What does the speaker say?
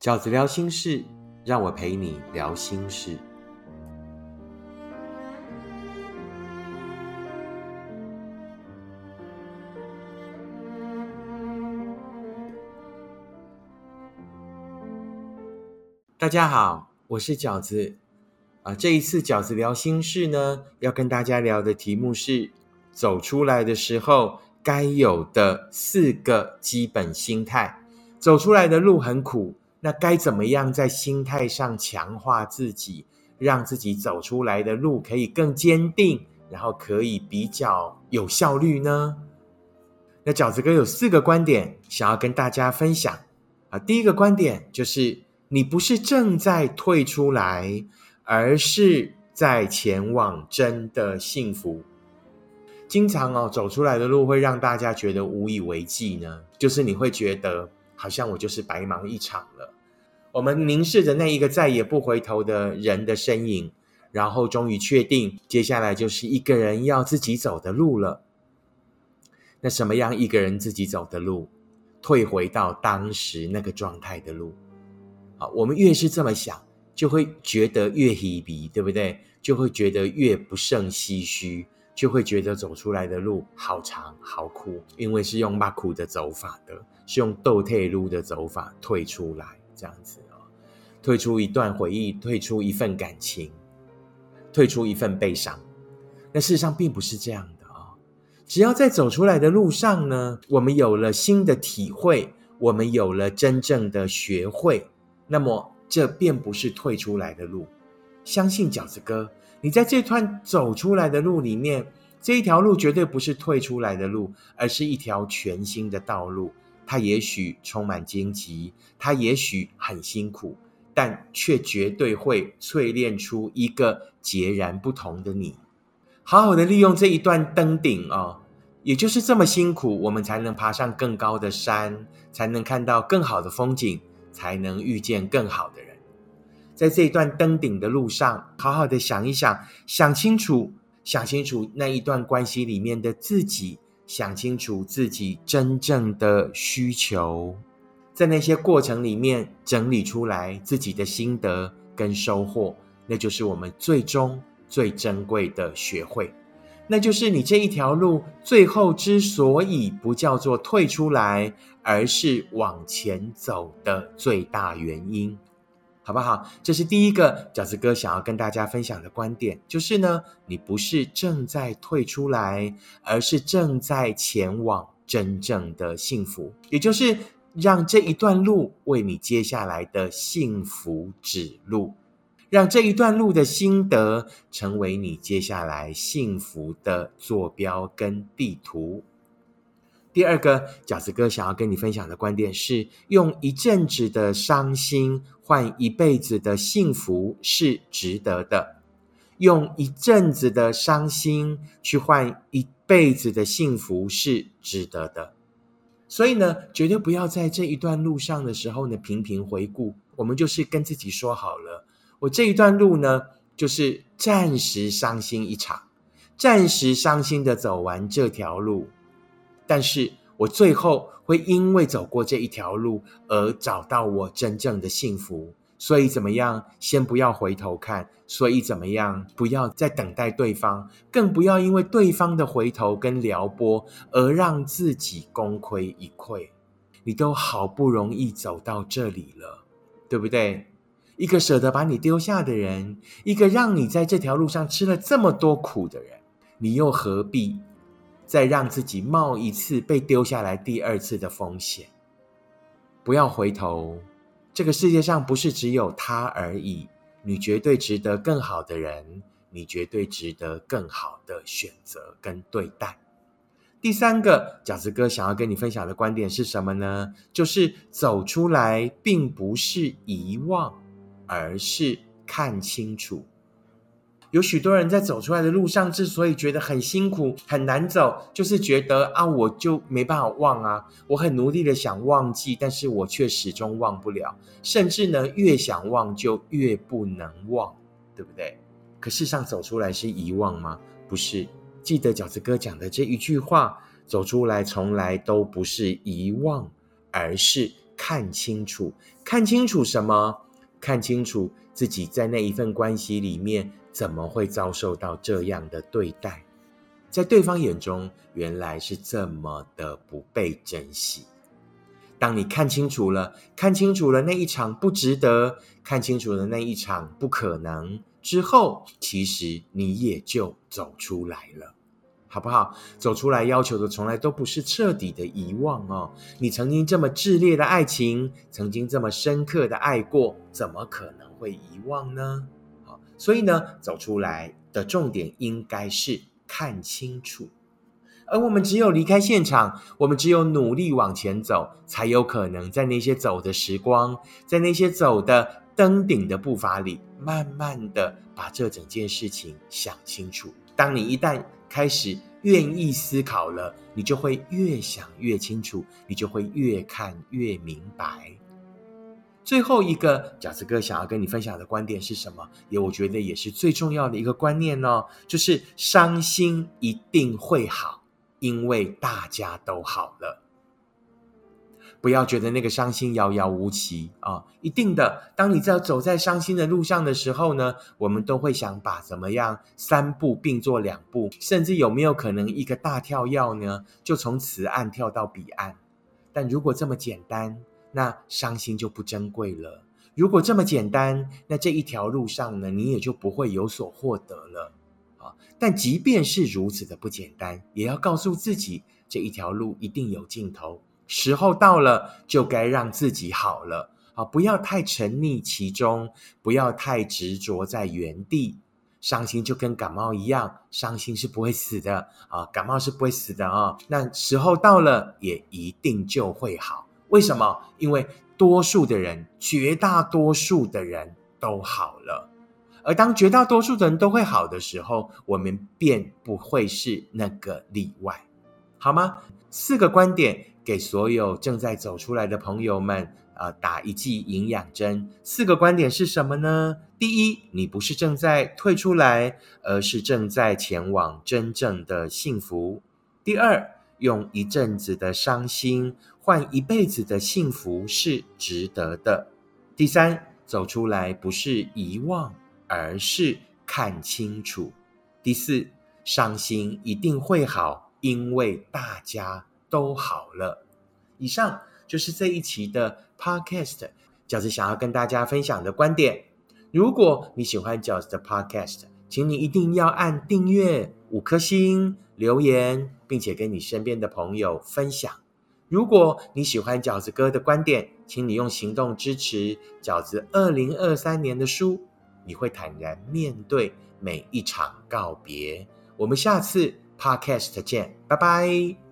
饺子聊心事，让我陪你聊心事。大家好，我是饺子。啊，这一次饺子聊心事呢，要跟大家聊的题目是：走出来的时候该有的四个基本心态。走出来的路很苦，那该怎么样在心态上强化自己，让自己走出来的路可以更坚定，然后可以比较有效率呢？那饺子哥有四个观点想要跟大家分享。啊，第一个观点就是，你不是正在退出来。而是在前往真的幸福。经常哦，走出来的路会让大家觉得无以为继呢。就是你会觉得好像我就是白忙一场了。我们凝视着那一个再也不回头的人的身影，然后终于确定，接下来就是一个人要自己走的路了。那什么样一个人自己走的路？退回到当时那个状态的路。好，我们越是这么想。就会觉得越稀鼻，对不对？就会觉得越不胜唏嘘，就会觉得走出来的路好长好苦，因为是用骂苦的走法的，是用斗退路的走法退出来，这样子啊，退出一段回忆，退出一份感情，退出一份悲伤。那事实上并不是这样的啊！只要在走出来的路上呢，我们有了新的体会，我们有了真正的学会，那么。这便不是退出来的路，相信饺子哥，你在这段走出来的路里面，这一条路绝对不是退出来的路，而是一条全新的道路。它也许充满荆棘，它也许很辛苦，但却绝对会淬炼出一个截然不同的你。好好的利用这一段登顶哦，也就是这么辛苦，我们才能爬上更高的山，才能看到更好的风景。才能遇见更好的人，在这一段登顶的路上，好好的想一想，想清楚，想清楚那一段关系里面的自己，想清楚自己真正的需求，在那些过程里面整理出来自己的心得跟收获，那就是我们最终最珍贵的学会。那就是你这一条路最后之所以不叫做退出来，而是往前走的最大原因，好不好？这是第一个饺子哥想要跟大家分享的观点，就是呢，你不是正在退出来，而是正在前往真正的幸福，也就是让这一段路为你接下来的幸福指路。让这一段路的心得成为你接下来幸福的坐标跟地图。第二个饺子哥想要跟你分享的观点是：用一阵子的伤心换一辈子的幸福是值得的。用一阵子的伤心去换一辈子的幸福是值得的。所以呢，绝对不要在这一段路上的时候呢频频回顾。我们就是跟自己说好了。我这一段路呢，就是暂时伤心一场，暂时伤心的走完这条路，但是我最后会因为走过这一条路而找到我真正的幸福。所以怎么样？先不要回头看。所以怎么样？不要再等待对方，更不要因为对方的回头跟撩拨而让自己功亏一篑。你都好不容易走到这里了，对不对？一个舍得把你丢下的人，一个让你在这条路上吃了这么多苦的人，你又何必再让自己冒一次被丢下来第二次的风险？不要回头，这个世界上不是只有他而已，你绝对值得更好的人，你绝对值得更好的选择跟对待。第三个饺子哥想要跟你分享的观点是什么呢？就是走出来并不是遗忘。而是看清楚，有许多人在走出来的路上，之所以觉得很辛苦、很难走，就是觉得啊，我就没办法忘啊，我很努力的想忘记，但是我却始终忘不了，甚至呢，越想忘就越不能忘，对不对？可事实上，走出来是遗忘吗？不是。记得饺子哥讲的这一句话：走出来从来都不是遗忘，而是。看清楚，看清楚什么？看清楚自己在那一份关系里面怎么会遭受到这样的对待，在对方眼中原来是这么的不被珍惜。当你看清楚了，看清楚了那一场不值得，看清楚了那一场不可能之后，其实你也就走出来了，好不好？走出来要求的从来都不是彻底的遗忘哦。你曾经这么炽烈的爱情，曾经这么深刻的爱过，怎么可能会遗忘呢？所以呢，走出来的重点应该是看清楚。而我们只有离开现场，我们只有努力往前走，才有可能在那些走的时光，在那些走的登顶的步伐里，慢慢的把这整件事情想清楚。当你一旦开始愿意思考了，你就会越想越清楚，你就会越看越明白。最后一个饺子哥想要跟你分享的观点是什么？也我觉得也是最重要的一个观念哦，就是伤心一定会好。因为大家都好了，不要觉得那个伤心遥遥无期啊！一定的，当你在走在伤心的路上的时候呢，我们都会想把怎么样三步并作两步，甚至有没有可能一个大跳跃呢？就从此岸跳到彼岸。但如果这么简单，那伤心就不珍贵了；如果这么简单，那这一条路上呢，你也就不会有所获得了啊。但即便是如此的不简单，也要告诉自己，这一条路一定有尽头。时候到了，就该让自己好了啊！不要太沉溺其中，不要太执着在原地。伤心就跟感冒一样，伤心是不会死的啊！感冒是不会死的啊！那时候到了，也一定就会好。为什么？因为多数的人，绝大多数的人都好了。而当绝大多数的人都会好的时候，我们便不会是那个例外，好吗？四个观点给所有正在走出来的朋友们，呃，打一剂营养针。四个观点是什么呢？第一，你不是正在退出来，而是正在前往真正的幸福。第二，用一阵子的伤心换一辈子的幸福是值得的。第三，走出来不是遗忘。而是看清楚。第四，伤心一定会好，因为大家都好了。以上就是这一期的 Podcast，饺子想要跟大家分享的观点。如果你喜欢饺子的 Podcast，请你一定要按订阅、五颗星、留言，并且跟你身边的朋友分享。如果你喜欢饺子哥的观点，请你用行动支持饺子二零二三年的书。你会坦然面对每一场告别。我们下次 Podcast 见，拜拜。